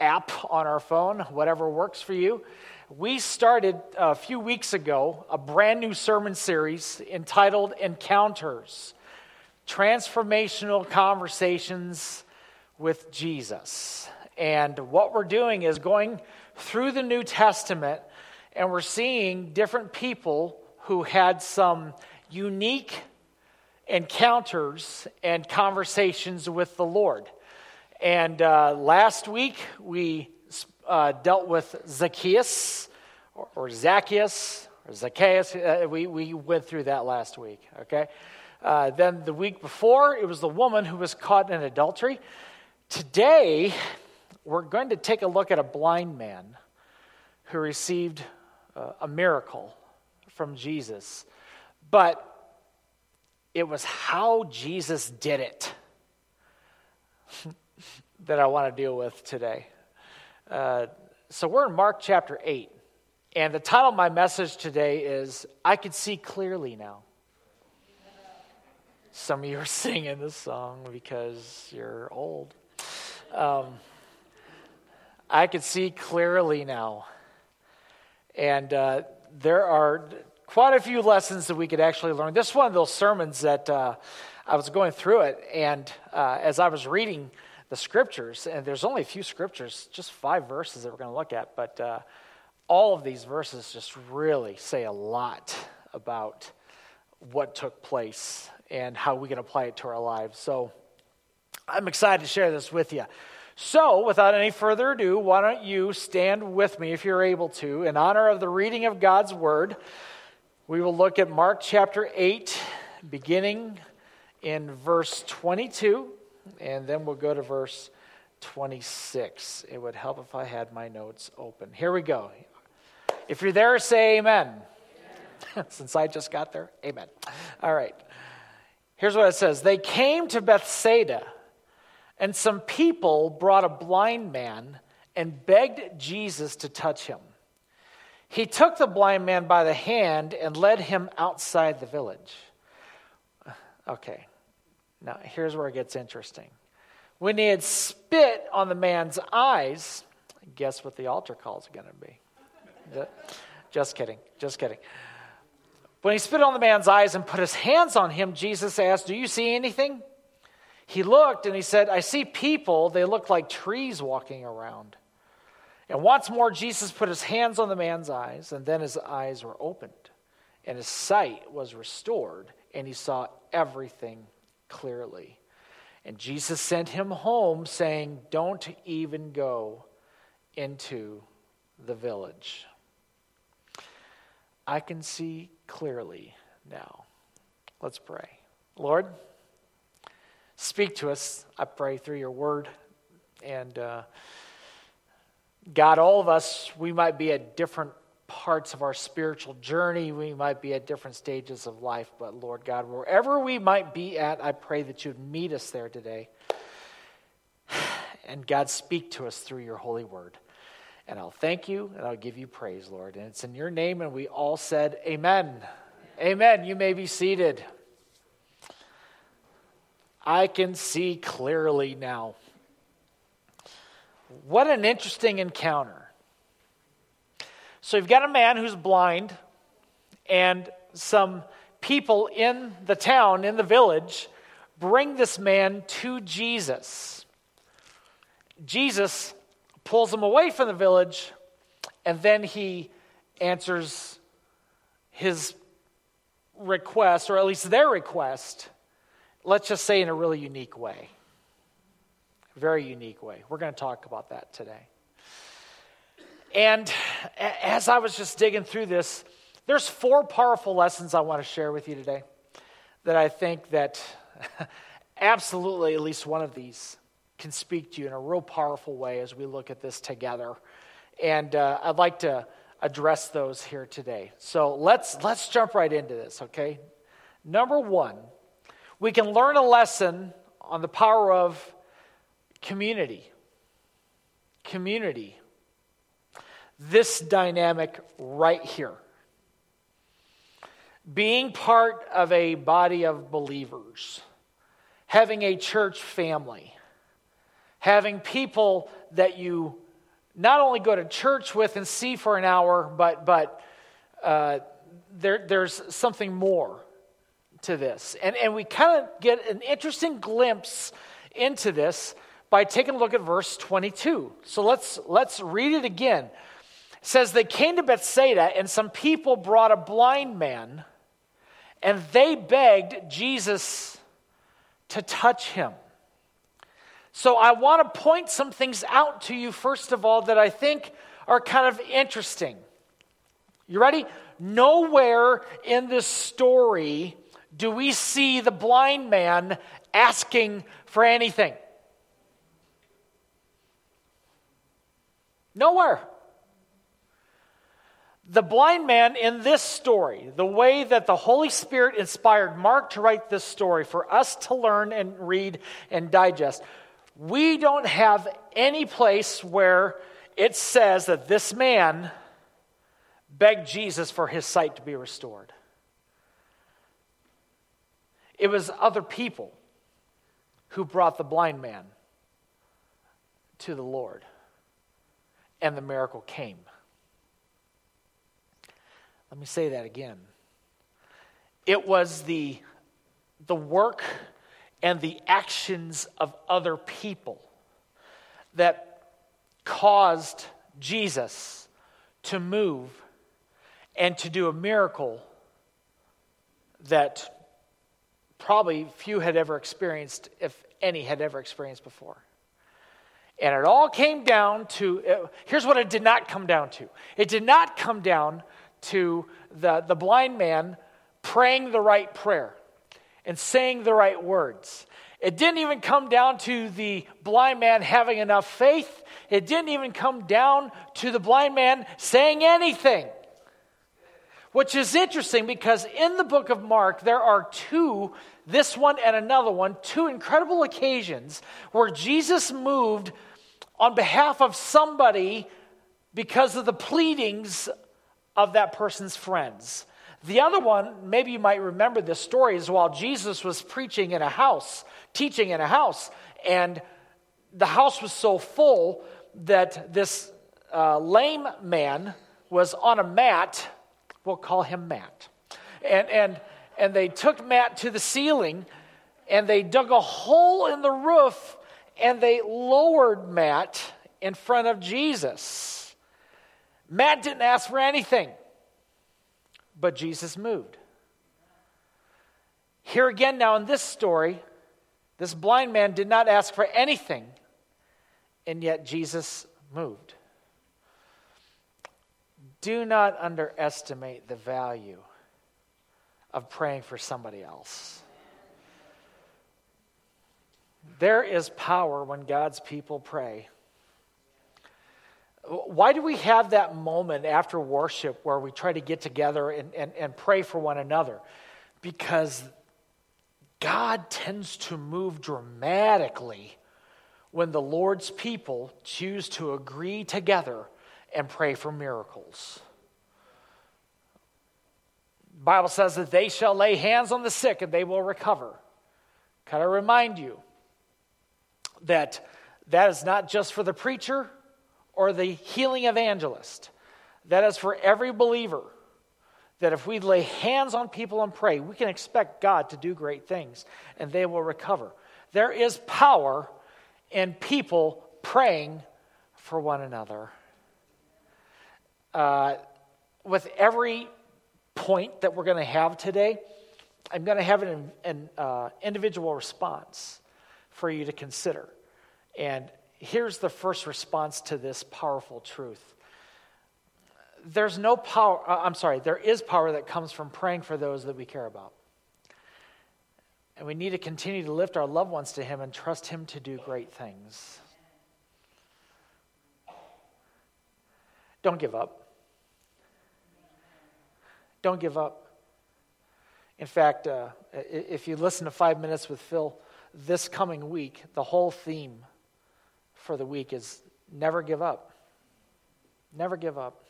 app on our phone, whatever works for you. We started a few weeks ago a brand new sermon series entitled Encounters Transformational Conversations with Jesus. And what we're doing is going through the New Testament and we're seeing different people who had some unique encounters and conversations with the Lord. And uh, last week we uh, dealt with Zacchaeus or, or Zacchaeus or Zacchaeus. Uh, we, we went through that last week, okay? Uh, then the week before, it was the woman who was caught in adultery. Today, we're going to take a look at a blind man who received uh, a miracle from Jesus. But it was how Jesus did it that I want to deal with today. Uh, so we're in Mark chapter 8, and the title of my message today is I Can See Clearly Now. Some of you are singing this song because you're old. Um, I can see clearly now. And uh, there are quite a few lessons that we could actually learn. This is one of those sermons that uh, I was going through it, and uh, as I was reading the scriptures, and there's only a few scriptures, just five verses that we're going to look at, but uh, all of these verses just really say a lot about what took place and how we can apply it to our lives. So I'm excited to share this with you. So, without any further ado, why don't you stand with me, if you're able to, in honor of the reading of God's Word. We will look at Mark chapter 8, beginning in verse 22, and then we'll go to verse 26. It would help if I had my notes open. Here we go. If you're there, say amen. amen. Since I just got there, amen. All right. Here's what it says They came to Bethsaida, and some people brought a blind man and begged Jesus to touch him. He took the blind man by the hand and led him outside the village. Okay, now here's where it gets interesting. When he had spit on the man's eyes, guess what the altar call is going to be? Just kidding, just kidding. When he spit on the man's eyes and put his hands on him, Jesus asked, Do you see anything? He looked and he said, I see people. They look like trees walking around. And once more, Jesus put his hands on the man's eyes, and then his eyes were opened, and his sight was restored, and he saw everything clearly. And Jesus sent him home, saying, Don't even go into the village. I can see clearly now. Let's pray. Lord, speak to us, I pray, through your word. And, uh, God, all of us, we might be at different parts of our spiritual journey. We might be at different stages of life. But Lord God, wherever we might be at, I pray that you'd meet us there today. And God, speak to us through your holy word. And I'll thank you and I'll give you praise, Lord. And it's in your name. And we all said, Amen. Amen. You may be seated. I can see clearly now. What an interesting encounter. So you've got a man who's blind, and some people in the town, in the village, bring this man to Jesus. Jesus pulls him away from the village, and then he answers his request, or at least their request, let's just say in a really unique way very unique way. We're going to talk about that today. And as I was just digging through this, there's four powerful lessons I want to share with you today that I think that absolutely at least one of these can speak to you in a real powerful way as we look at this together. And uh, I'd like to address those here today. So let's let's jump right into this, okay? Number 1, we can learn a lesson on the power of Community. Community. This dynamic right here. Being part of a body of believers, having a church family, having people that you not only go to church with and see for an hour, but, but uh, there, there's something more to this. And, and we kind of get an interesting glimpse into this by taking a look at verse 22. So let's, let's read it again. Says, They came to Bethsaida, and some people brought a blind man, and they begged Jesus to touch him. So I want to point some things out to you, first of all, that I think are kind of interesting. You ready? Nowhere in this story do we see the blind man asking for anything. Nowhere. The blind man in this story, the way that the Holy Spirit inspired Mark to write this story for us to learn and read and digest, we don't have any place where it says that this man begged Jesus for his sight to be restored. It was other people who brought the blind man to the Lord, and the miracle came. Let me say that again. It was the, the work and the actions of other people that caused Jesus to move and to do a miracle that probably few had ever experienced, if any had ever experienced before. And it all came down to uh, here's what it did not come down to it did not come down to the, the blind man praying the right prayer and saying the right words. It didn't even come down to the blind man having enough faith. It didn't even come down to the blind man saying anything. Which is interesting because in the book of Mark, there are two, this one and another one, two incredible occasions where Jesus moved on behalf of somebody because of the pleadings of that person's friends. The other one, maybe you might remember this story, is while Jesus was preaching in a house, teaching in a house, and the house was so full that this uh, lame man was on a mat. We'll call him Matt. And, and, and they took Matt to the ceiling and they dug a hole in the roof and they lowered Matt in front of Jesus. Matt didn't ask for anything. But Jesus moved. Here again, now in this story, this blind man did not ask for anything, and yet Jesus moved. Do not underestimate the value of praying for somebody else. There is power when God's people pray. Why do we have that moment after worship where we try to get together and, and, and pray for one another? Because God tends to move dramatically when the Lord's people choose to agree together and pray for miracles. The Bible says that they shall lay hands on the sick and they will recover. Can I remind you that that is not just for the preacher, or the healing evangelist. That is for every believer. That if we lay hands on people and pray, we can expect God to do great things and they will recover. There is power in people praying for one another. Uh, with every point that we're going to have today, I'm going to have an, an uh, individual response for you to consider. And here's the first response to this powerful truth there's no power, uh, I'm sorry, there is power that comes from praying for those that we care about. And we need to continue to lift our loved ones to Him and trust Him to do great things. Don't give up. Don't give up. In fact, uh, if you listen to Five Minutes with Phil this coming week, the whole theme for the week is never give up. Never give up.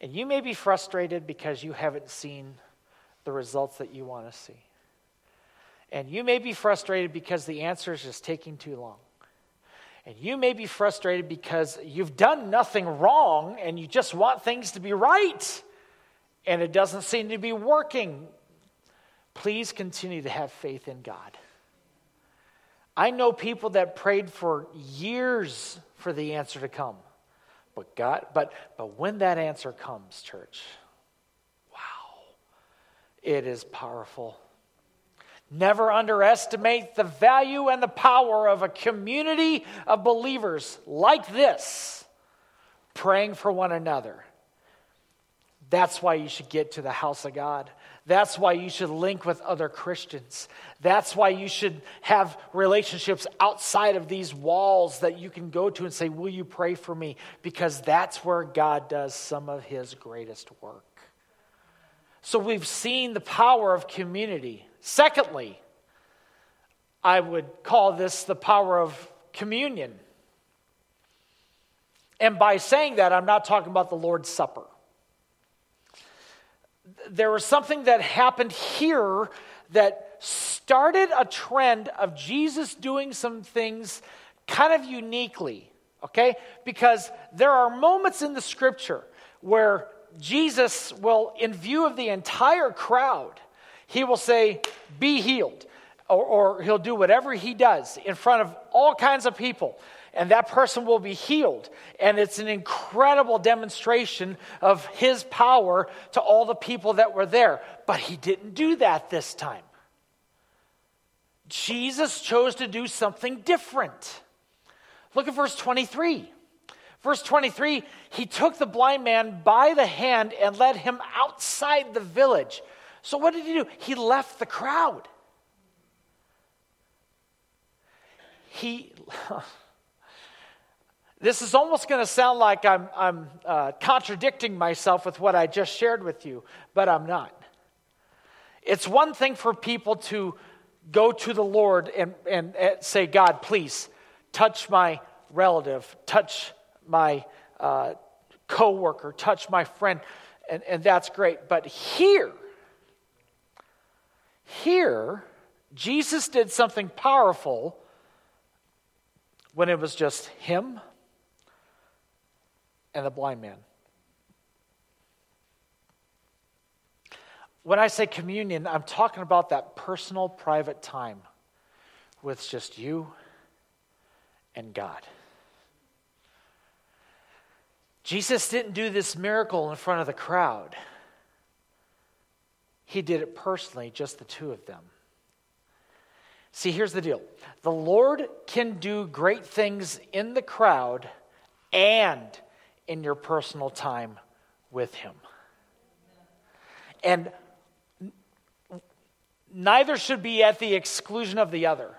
And you may be frustrated because you haven't seen the results that you want to see. And you may be frustrated because the answer is just taking too long. And you may be frustrated because you've done nothing wrong and you just want things to be right and it doesn't seem to be working. Please continue to have faith in God. I know people that prayed for years for the answer to come. But God, but but when that answer comes, church, wow. It is powerful. Never underestimate the value and the power of a community of believers like this, praying for one another. That's why you should get to the house of God. That's why you should link with other Christians. That's why you should have relationships outside of these walls that you can go to and say, Will you pray for me? Because that's where God does some of his greatest work. So we've seen the power of community. Secondly, I would call this the power of communion. And by saying that, I'm not talking about the Lord's Supper. There was something that happened here that started a trend of Jesus doing some things kind of uniquely, okay? Because there are moments in the scripture where Jesus will, in view of the entire crowd, he will say, Be healed. Or, or, he'll do whatever he does in front of all kinds of people, and that person will be healed. And it's an incredible demonstration of his power to all the people that were there. But he didn't do that this time. Jesus chose to do something different. Look at verse 23. Verse 23 He took the blind man by the hand and led him outside the village so, what did he do? He left the crowd. He. this is almost going to sound like I'm, I'm uh, contradicting myself with what I just shared with you, but I'm not. It's one thing for people to go to the Lord and, and, and say, God, please touch my relative, touch my uh, coworker, touch my friend, and, and that's great. But here, here, Jesus did something powerful when it was just him and the blind man. When I say communion, I'm talking about that personal, private time with just you and God. Jesus didn't do this miracle in front of the crowd. He did it personally, just the two of them. See, here's the deal the Lord can do great things in the crowd and in your personal time with Him. And neither should be at the exclusion of the other.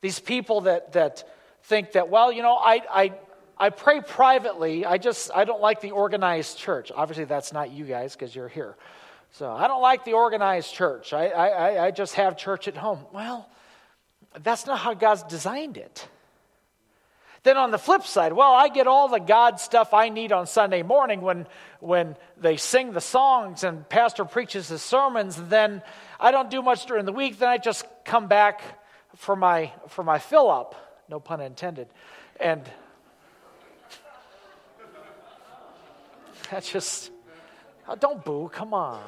These people that, that think that, well, you know, I, I, I pray privately. I just, I don't like the organized church. Obviously, that's not you guys because you're here. So I don't like the organized church. I, I, I just have church at home. Well, that's not how God's designed it. Then on the flip side, well, I get all the God stuff I need on Sunday morning when, when they sing the songs and pastor preaches his sermons. Then I don't do much during the week. Then I just come back for my, for my fill up, no pun intended. And that's just, Oh, don't boo, come on.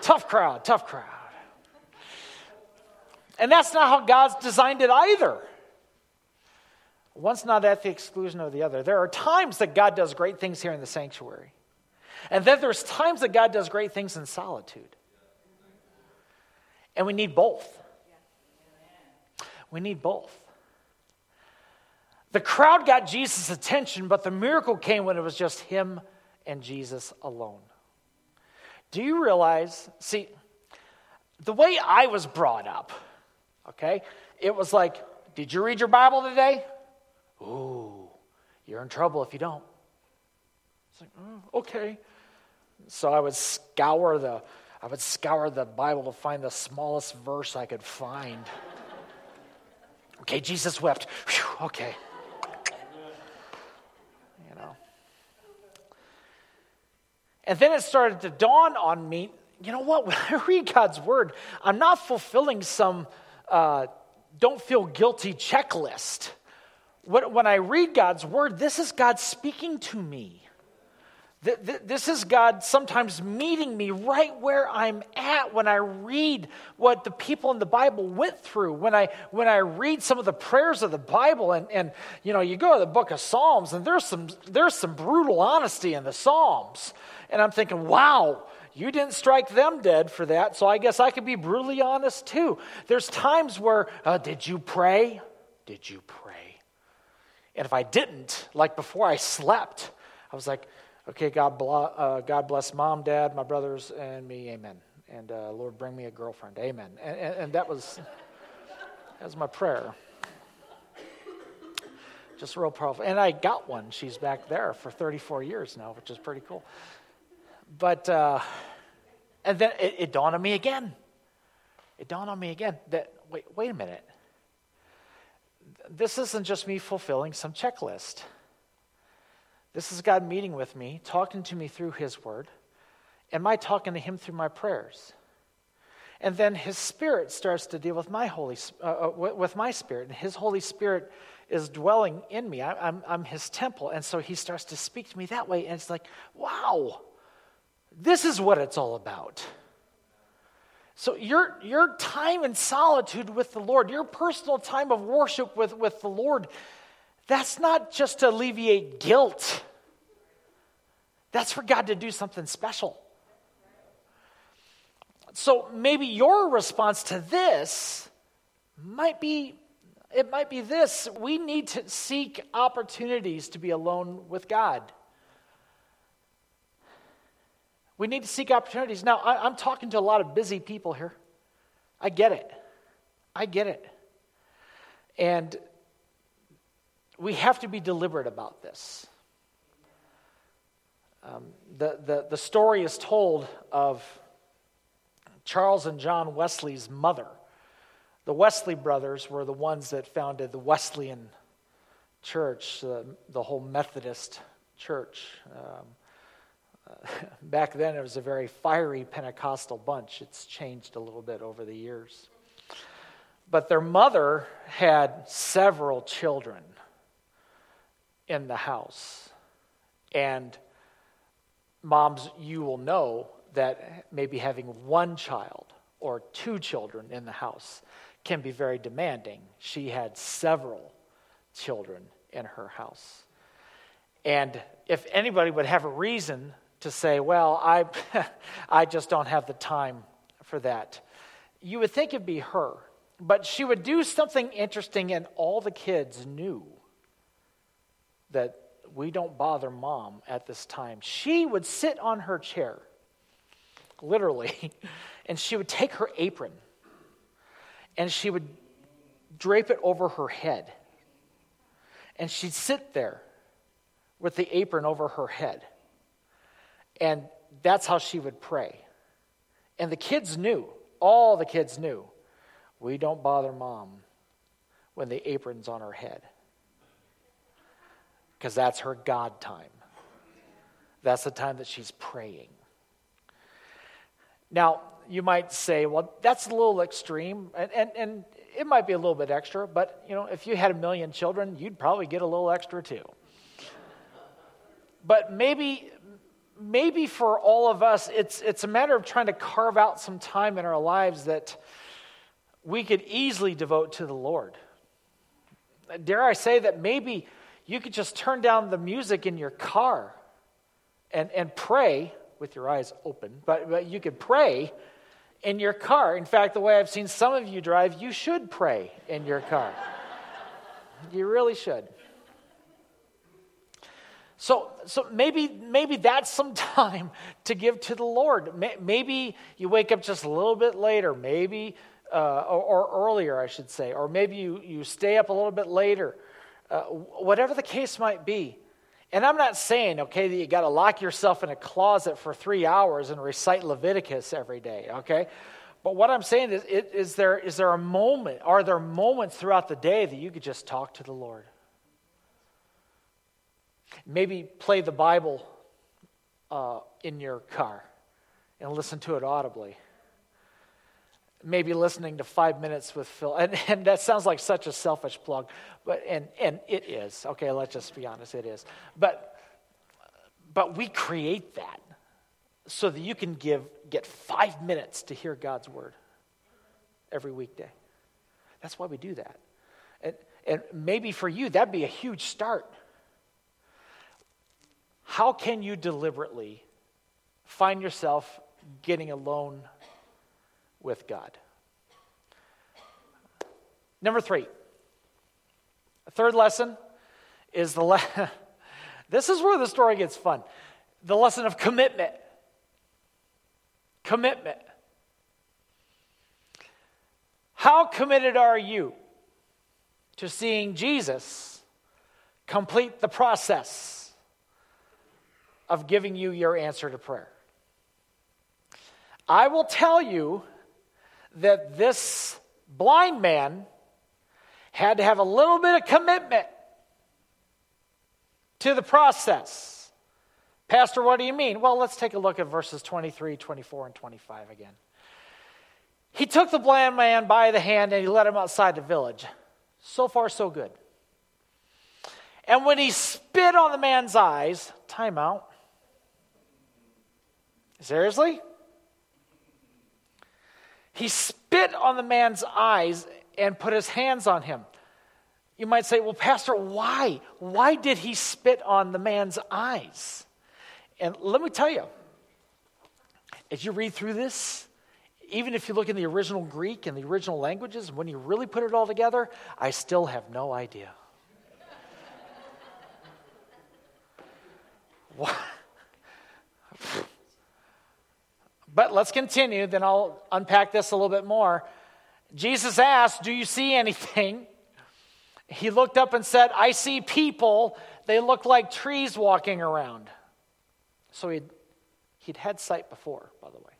tough crowd, tough crowd. And that's not how God's designed it either. One's not at the exclusion of the other. There are times that God does great things here in the sanctuary. And then there's times that God does great things in solitude. And we need both. We need both. The crowd got Jesus' attention, but the miracle came when it was just him and Jesus alone. Do you realize? See, the way I was brought up, okay, it was like, did you read your Bible today? Ooh, you're in trouble if you don't. It's like, oh, okay. So I would scour the, I would scour the Bible to find the smallest verse I could find. Okay, Jesus wept. Whew, okay. And then it started to dawn on me you know what? When I read God's word, I'm not fulfilling some uh, don't feel guilty checklist. When I read God's word, this is God speaking to me. This is God sometimes meeting me right where I'm at when I read what the people in the Bible went through. When I, when I read some of the prayers of the Bible, and, and you know, you go to the book of Psalms, and there's some, there's some brutal honesty in the Psalms. And I'm thinking, wow, you didn't strike them dead for that, so I guess I could be brutally honest too. There's times where, uh, did you pray? Did you pray? And if I didn't, like before I slept, I was like, Okay, God, uh, God bless mom, dad, my brothers, and me. Amen. And uh, Lord, bring me a girlfriend. Amen. And, and, and that was that was my prayer. Just real powerful. And I got one. She's back there for 34 years now, which is pretty cool. But uh, and then it, it dawned on me again. It dawned on me again that wait, wait a minute. This isn't just me fulfilling some checklist. This is God meeting with me, talking to me through His Word, and my talking to Him through my prayers. And then His Spirit starts to deal with my Holy, uh, uh with my Spirit, and His Holy Spirit is dwelling in me. I, I'm, I'm His temple, and so He starts to speak to me that way, and it's like, wow, this is what it's all about. So, your, your time in solitude with the Lord, your personal time of worship with, with the Lord, that's not just to alleviate guilt, that's for God to do something special. So maybe your response to this might be it might be this we need to seek opportunities to be alone with God. We need to seek opportunities. Now, I, am talking to a lot of busy people here. I get it. I get it. And we have to be deliberate about this. Um, the, the, the story is told of Charles and John Wesley's mother. The Wesley brothers were the ones that founded the Wesleyan church, uh, the whole Methodist church. Um, back then, it was a very fiery Pentecostal bunch. It's changed a little bit over the years. But their mother had several children in the house. And moms, you will know that maybe having one child or two children in the house can be very demanding. She had several children in her house. And if anybody would have a reason to say, well, I, I just don't have the time for that, you would think it'd be her. But she would do something interesting, and all the kids knew that we don't bother mom at this time. She would sit on her chair, literally, and she would take her apron and she would drape it over her head. And she'd sit there with the apron over her head. And that's how she would pray. And the kids knew, all the kids knew, we don't bother mom when the apron's on her head because that's her God time. That's the time that she's praying. Now, you might say, well, that's a little extreme, and, and, and it might be a little bit extra, but you know, if you had a million children, you'd probably get a little extra too. But maybe, maybe for all of us, it's, it's a matter of trying to carve out some time in our lives that we could easily devote to the Lord. Dare I say that maybe you could just turn down the music in your car and, and pray with your eyes open, but, but you could pray in your car. In fact, the way I've seen some of you drive, you should pray in your car. you really should. So, so maybe, maybe that's some time to give to the Lord. Maybe you wake up just a little bit later, maybe, uh, or, or, earlier, I should say, or maybe you, you stay up a little bit later uh, whatever the case might be. And I'm not saying, okay, that you got to lock yourself in a closet for three hours and recite Leviticus every day, okay? But what I'm saying is, is, there, is there a moment, are there moments throughout the day that you could just talk to the Lord? Maybe play the Bible uh, in your car and listen to it audibly. maybe listening to five minutes with Phil. And, and that sounds like such a selfish plug, but, and, and it is. Okay, let's just be honest, it is. But, but we create that so that you can give, get five minutes to hear God's word every weekday. That's why we do that. And, and maybe for you, that'd be a huge start. How can you deliberately find yourself getting alone with God? Number three, third lesson is the le- this is where the story gets fun. The lesson of commitment. Commitment. How committed are you to seeing Jesus complete the process of giving you your answer to prayer? I will tell you that this blind man had to have a little bit of commitment to the process. Pastor, what do you mean? Well, let's take a look at verses 23, 24, and 25 again. He took the blind man by the hand and he led him outside the village. So far, so good. And when he spit on the man's eyes, time out. Seriously? He spit on the man's eyes and put his hands on him. You might say, well, Pastor, why? Why did he spit on the man's eyes? And let me tell you, as you read through this, even if you look in the original Greek and the original languages, when you really put it all together, I still have no idea. what? But let's continue, then I'll unpack this a little bit more. Jesus asked, Do you see anything? He looked up and said, I see people. They look like trees walking around. So he'd, he'd had sight before, by the way.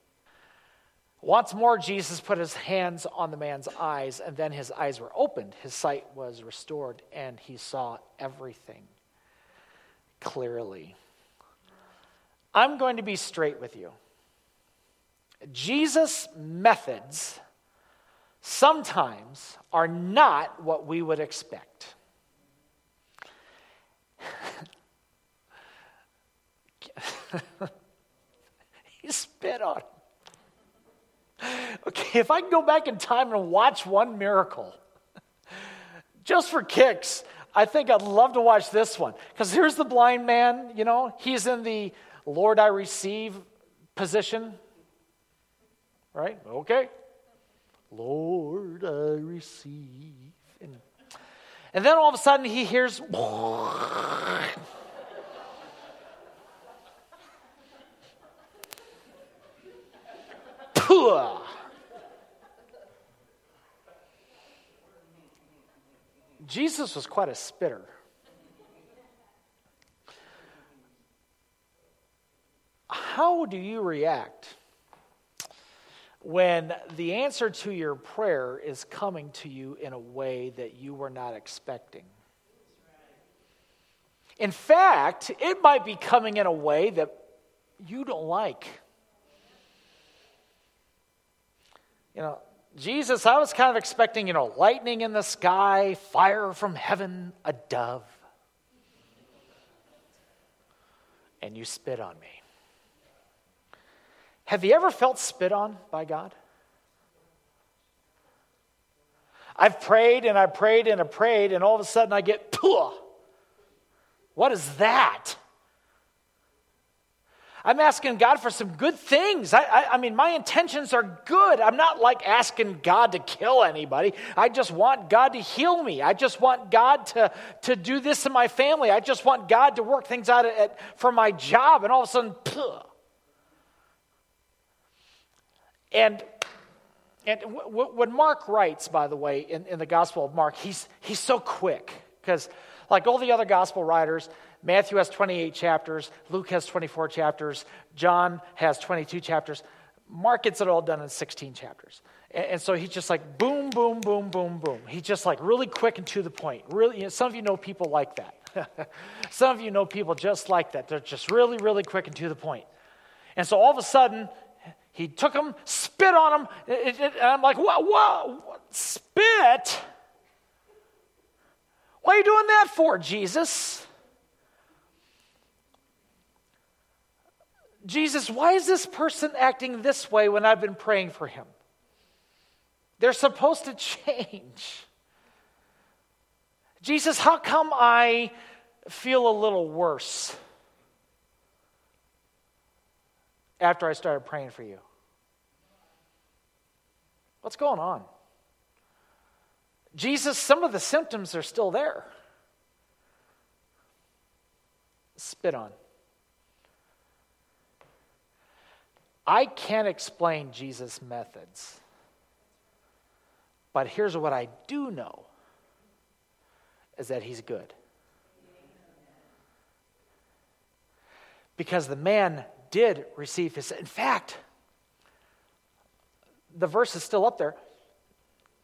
Once more, Jesus put his hands on the man's eyes, and then his eyes were opened. His sight was restored, and he saw everything clearly. I'm going to be straight with you. Jesus' methods sometimes are not what we would expect. he spit on. Okay, if I can go back in time and watch one miracle, just for kicks, I think I'd love to watch this one. Because here's the blind man, you know, he's in the Lord I receive position right? Okay. Lord, I receive. And, and then all of a sudden he hears. Jesus was quite a spitter. How do you react when the answer to your prayer is coming to you in a way that you were not expecting. In fact, it might be coming in a way that you don't like. You know, Jesus, I was kind of expecting, you know, lightning in the sky, fire from heaven, a dove. And you spit on me. Have you ever felt spit on by God? I've prayed and I prayed and I prayed, and all of a sudden I get, Puh! What is that? I'm asking God for some good things. I, I, I, mean, my intentions are good. I'm not like asking God to kill anybody. I just want God to heal me. I just want God to, to do this in my family. I just want God to work things out at, at, for my job. And all of a sudden, Puh! And, and w- w- when Mark writes, by the way, in, in the Gospel of Mark, he's, he's so quick because, like all the other Gospel writers, Matthew has 28 chapters, Luke has 24 chapters, John has 22 chapters. Mark gets it all done in 16 chapters. And, and so he's just like boom, boom, boom, boom, boom. He's just like really quick and to the point. Really, you know, some of you know people like that. some of you know people just like that. They're just really, really quick and to the point. And so all of a sudden, he took them, spit on them, and I'm like, what, what, spit? What are you doing that for, Jesus? Jesus, why is this person acting this way when I've been praying for him? They're supposed to change. Jesus, how come I feel a little worse after I started praying for you? What's going on? Jesus, some of the symptoms are still there. Spit on. I can't explain Jesus' methods. But here's what I do know is that he's good. Because the man did receive his. In fact, the verse is still up there.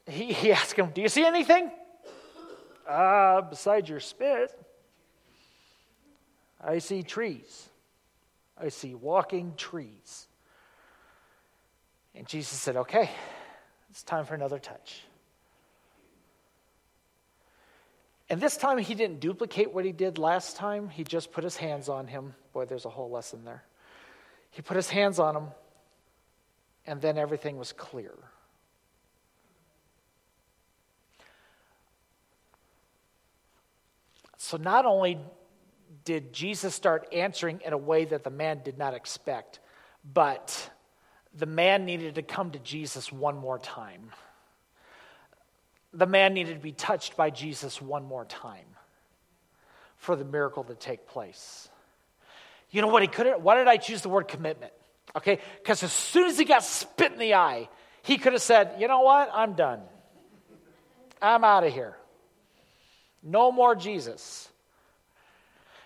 He, he asked him, Do you see anything? Ah, uh, besides your spit, I see trees. I see walking trees. And Jesus said, Okay, it's time for another touch. And this time he didn't duplicate what he did last time. He just put his hands on him. Boy, there's a whole lesson there. He put his hands on him, and then everything was clear. So not only did Jesus start answering in a way that the man did not expect, but the man needed to come to Jesus one more time. The man needed to be touched by Jesus one more time for the miracle to take place. You know what he could have, why did I choose the word commitment? Okay, because as soon as he got spit in the eye, he could have said, you know what, I'm done. I'm out of here. No more Jesus.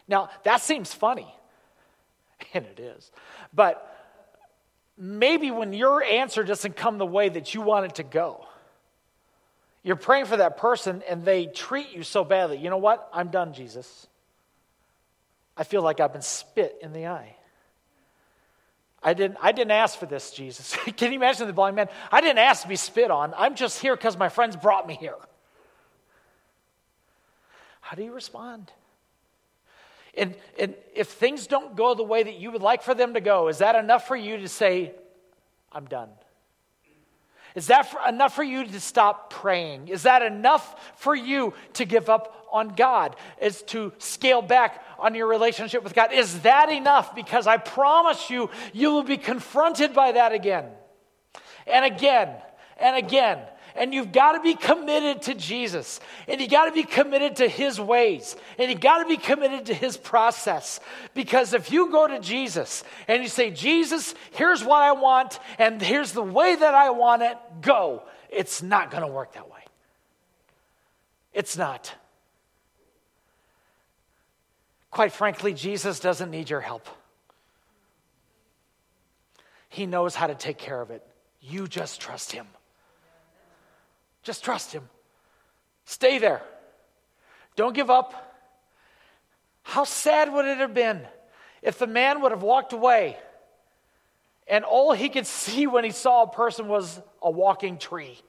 Now, that seems funny, and it is. But maybe when your answer doesn't come the way that you want it to go, you're praying for that person and they treat you so badly. You know what? I'm done, Jesus. I feel like I've been spit in the eye. I didn't, I didn't ask for this, Jesus. Can you imagine the blind man? I didn't ask to be spit on. I'm just here because my friends brought me here. How do you respond? And, and if things don't go the way that you would like for them to go, is that enough for you to say, I'm done? Is that for, enough for you to stop praying? Is that enough for you to give up on God? Is to scale back on your relationship with God? Is that enough? Because I promise you, you will be confronted by that again and again and again and you've got to be committed to Jesus. And you got to be committed to his ways. And you got to be committed to his process. Because if you go to Jesus and you say, Jesus, here's what I want, and here's the way that I want it, go. It's not going to work that way. It's not. Quite frankly, Jesus doesn't need your help. He knows how to take care of it. You just trust him. Just trust Him. Stay there. Don't give up. How sad would it have been if the man would have walked away and all he could see when he saw a person was a walking tree?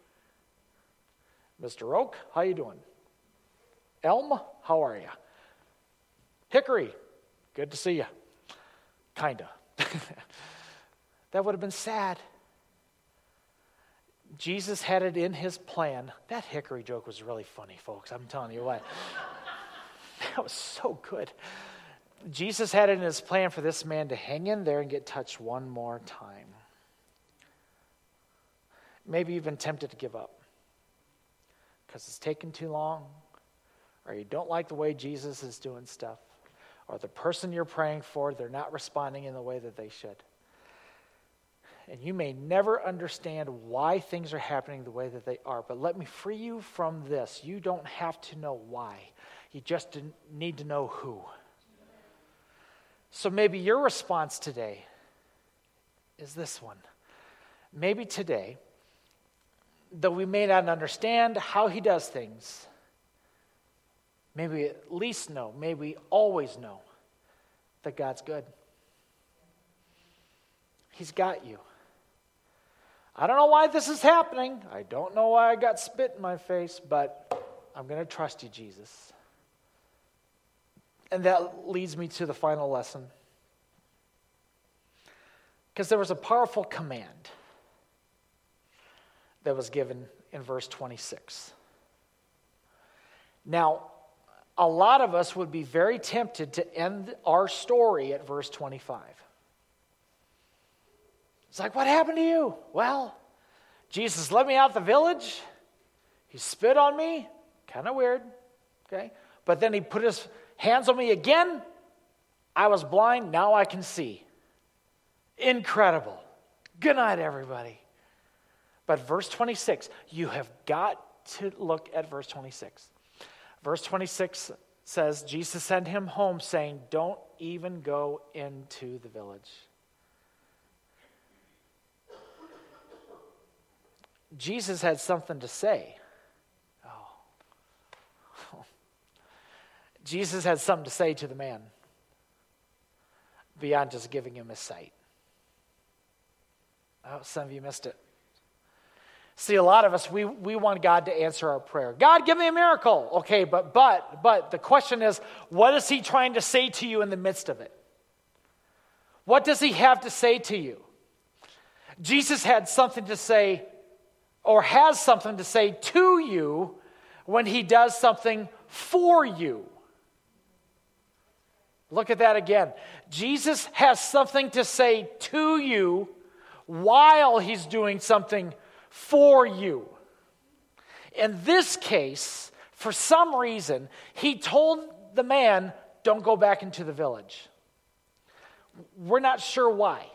Mr. Oak, how you doing? Elm, how are you? Hickory, good to see you. Kinda. that would have been sad. Jesus had it in his plan. That hickory joke was really funny, folks. I'm telling you what. that was so good. Jesus had it in his plan for this man to hang in there and get touched one more time. Maybe you've been tempted to give up because it's taken too long, or you don't like the way Jesus is doing stuff, or the person you're praying for, they're not responding in the way that they should and you may never understand why things are happening the way that they are. But let me free you from this. You don't have to know why, you just need to know who. So maybe your response today is this one. Maybe today, though we may not understand how he does things, maybe at least know, maybe always know that God's good. He's got you. I don't know why this is happening. I don't know why I got spit in my face, but I'm going to trust you, Jesus. And that leads me to the final lesson. Because there was a powerful command that was given in verse 26. Now, a lot of us would be very tempted to end our story at verse 25. It's like, what happened to you? Well, Jesus let me out the village. He spit on me. Kind of weird. Okay. But then he put his hands on me again. I was blind. Now I can see. Incredible. Good night, everybody. But verse 26, you have got to look at verse 26. Verse 26 says, Jesus sent him home saying, Don't even go into the village. Jesus had something to say. Oh. Jesus had something to say to the man beyond just giving him his sight. Oh, some of you missed it. See, a lot of us, we, we want God to answer our prayer. God, give me a miracle. Okay, but, but, but the question is, what is He trying to say to you in the midst of it? What does He have to say to you? Jesus had something to say or has something to say to you when he does something for you. Look at that again. Jesus has something to say to you while he's doing something for you. In this case, for some reason, he told the man, Don't go back into the village. We're not sure why.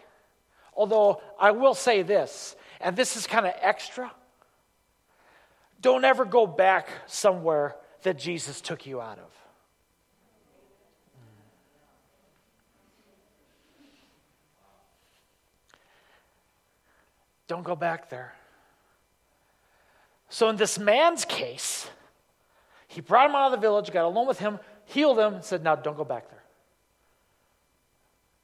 Although I will say this, and this is kind of extra. Don't ever go back somewhere that Jesus took you out of. Don't go back there. So, in this man's case, he brought him out of the village, got alone with him, healed him, and said, Now don't go back there.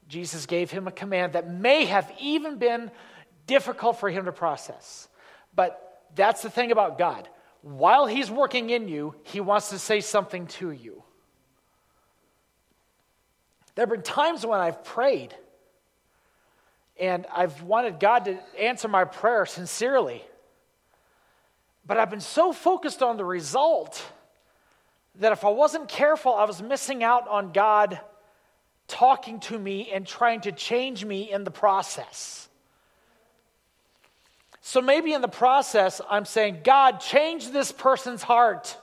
Jesus gave him a command that may have even been difficult for him to process. But that's the thing about God. While He's working in you, He wants to say something to you. There have been times when I've prayed and I've wanted God to answer my prayer sincerely. But I've been so focused on the result that if I wasn't careful, I was missing out on God talking to me and trying to change me in the process. So maybe in the process, I'm saying, God, change this person's heart.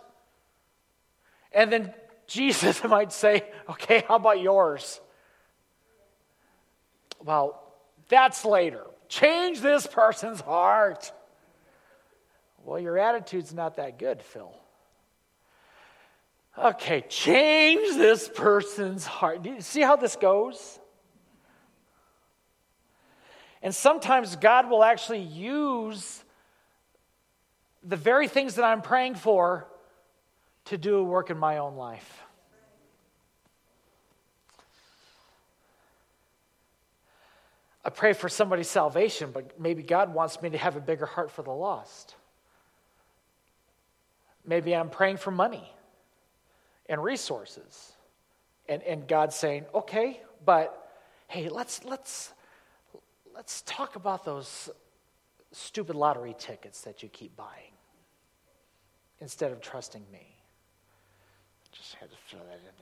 And then Jesus might say, okay, how about yours? Well, that's later. Change this person's heart. Well, your attitude's not that good, Phil. Okay, change this person's heart. Do you see how this goes? And sometimes God will actually use the very things that I'm praying for to do a work in my own life. I pray for somebody's salvation, but maybe God wants me to have a bigger heart for the lost. Maybe I'm praying for money and resources. And, and God's saying, okay, but hey, let's, let's, let's talk about those stupid lottery tickets that you keep buying instead of trusting me. Just had to throw that in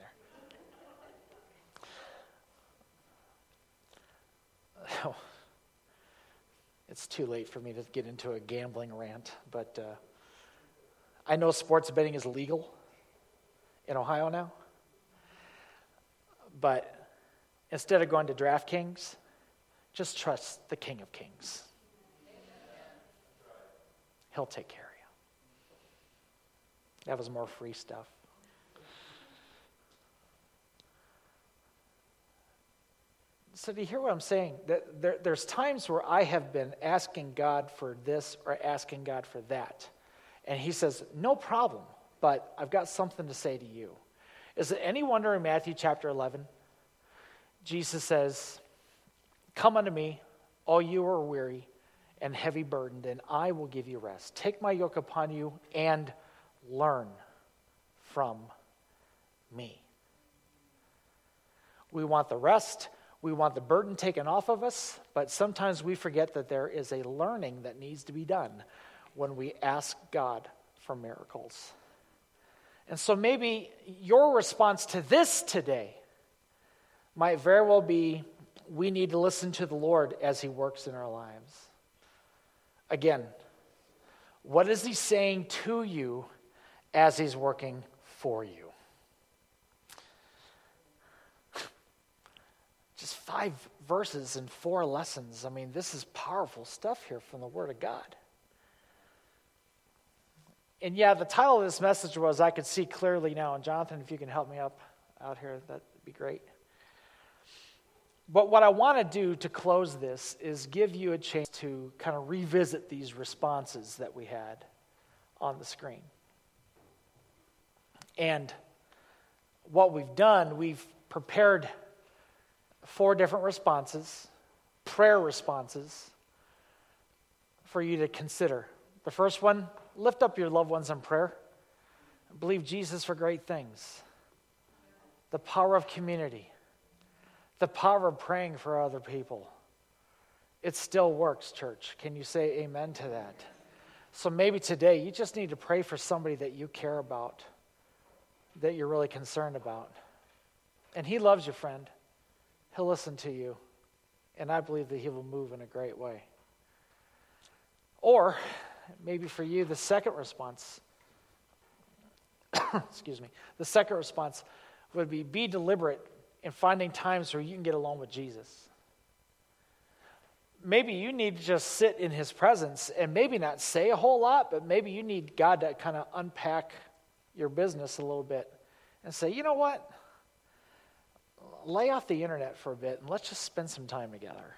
there. it's too late for me to get into a gambling rant, but uh, I know sports betting is legal in Ohio now. But instead of going to DraftKings, just trust the King of Kings. He'll take care of you. That was more free stuff. So, do you hear what I'm saying? That there, there's times where I have been asking God for this or asking God for that. And He says, No problem, but I've got something to say to you. Is it any wonder in Matthew chapter 11? Jesus says, Come unto me, all you are weary and heavy burdened, and I will give you rest. Take my yoke upon you and learn from me. We want the rest, we want the burden taken off of us, but sometimes we forget that there is a learning that needs to be done when we ask God for miracles. And so maybe your response to this today might very well be we need to listen to the Lord as He works in our lives. Again, what is He saying to you as He's working for you? Just five verses and four lessons. I mean, this is powerful stuff here from the Word of God. And yeah, the title of this message was I Could See Clearly Now. And Jonathan, if you can help me up out here, that'd be great. But what I want to do to close this is give you a chance to kind of revisit these responses that we had on the screen. And what we've done, we've prepared four different responses, prayer responses, for you to consider. The first one lift up your loved ones in prayer. Believe Jesus for great things. The power of community the power of praying for other people. It still works, church. Can you say amen to that? So maybe today you just need to pray for somebody that you care about, that you're really concerned about. And He loves you, friend. He'll listen to you. And I believe that He will move in a great way. Or maybe for you, the second response, excuse me, the second response would be be deliberate and finding times where you can get along with Jesus. Maybe you need to just sit in his presence and maybe not say a whole lot, but maybe you need God to kind of unpack your business a little bit and say, you know what? Lay off the internet for a bit and let's just spend some time together.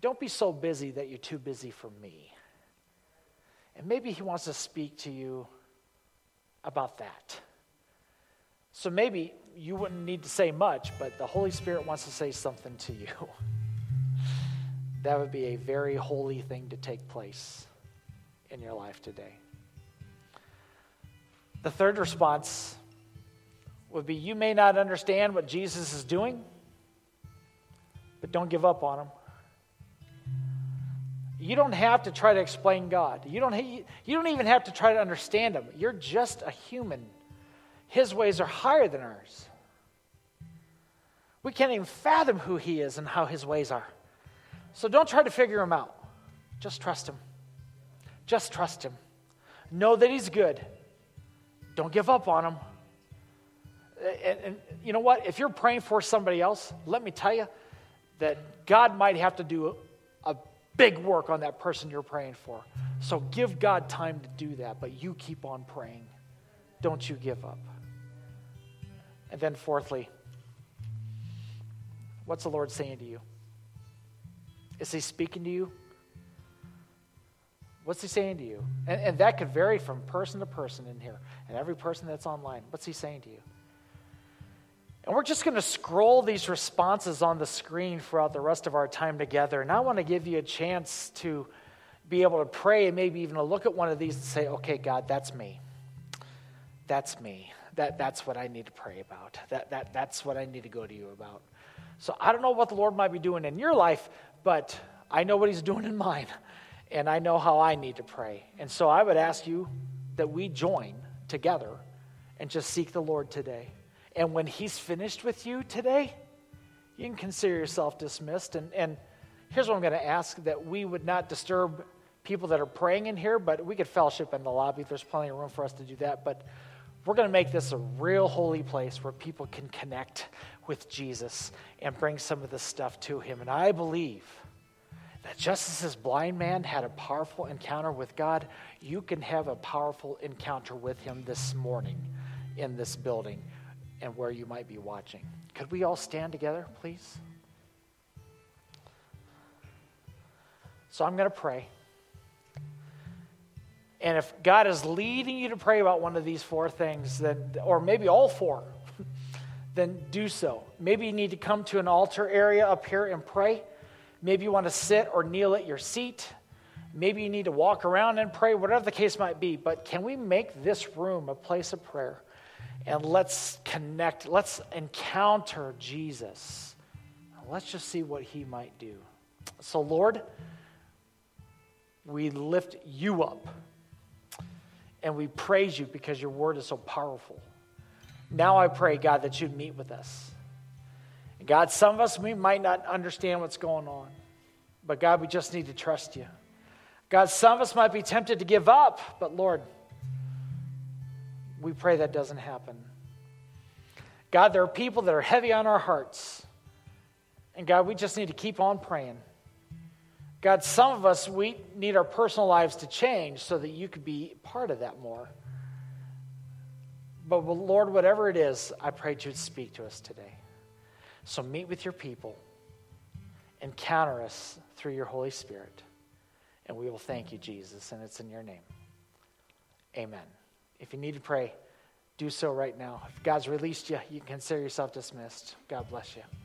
Don't be so busy that you're too busy for me. And maybe he wants to speak to you about that. So maybe you wouldn't need to say much, but the Holy Spirit wants to say something to you. that would be a very holy thing to take place in your life today. The third response would be you may not understand what Jesus is doing, but don't give up on him. You don't have to try to explain God. You don't, you don't even have to try to understand him. You're just a human his ways are higher than ours. We can't even fathom who He is and how His ways are. So don't try to figure Him out. Just trust Him. Just trust Him. Know that He's good. Don't give up on Him. And, and, you know what? If you're praying for somebody else, let me tell you that God might have to do a, a big work on that person you're praying for. So give God time to do that, but you keep on praying. Don't you give up. And then, fourthly, what's the Lord saying to you? Is He speaking to you? What's He saying to you? And, and that could vary from person to person in here, and every person that's online. What's He saying to you? And we're just going to scroll these responses on the screen throughout the rest of our time together. And I want to give you a chance to be able to pray and maybe even to look at one of these and say, okay, God, that's me. That's me that, that's what I need to pray about. That, that, that's what I need to go to you about. So I don't know what the Lord might be doing in your life, but I know what He's doing in mine, and I know how I need to pray. And so I would ask you that we join together and just seek the Lord today. And when He's finished with you today, you can consider yourself dismissed. And, and here's what I'm going to ask that we would not disturb people that are praying in here, but we could fellowship in the lobby. There's plenty of room for us to do that. But we're going to make this a real holy place where people can connect with Jesus and bring some of this stuff to him. And I believe that just as this blind man had a powerful encounter with God, you can have a powerful encounter with him this morning in this building and where you might be watching. Could we all stand together, please? So I'm going to pray. And if God is leading you to pray about one of these four things, then, or maybe all four, then do so. Maybe you need to come to an altar area up here and pray. Maybe you want to sit or kneel at your seat. Maybe you need to walk around and pray, whatever the case might be. But can we make this room a place of prayer? And let's connect, let's encounter Jesus. Let's just see what he might do. So, Lord, we lift you up and we praise you because your word is so powerful. Now I pray, God, that you'd meet with us. God, some of us, we might not understand what's going on, but God, we just need to trust you. God, some of us might be tempted to give up, but Lord, we pray that doesn't happen. God, there are people that are heavy on our hearts. And God, we just need to keep on praying. God, some of us, we need our personal lives to change so that you could be part of that more. But Lord, whatever it is, I pray you'd speak to us today. So meet with your people, encounter us through your Holy Spirit, and we will thank you, Jesus, and it's in your name. Amen. If you need to pray, do so right now. If God's released you, you can consider yourself dismissed. God bless you.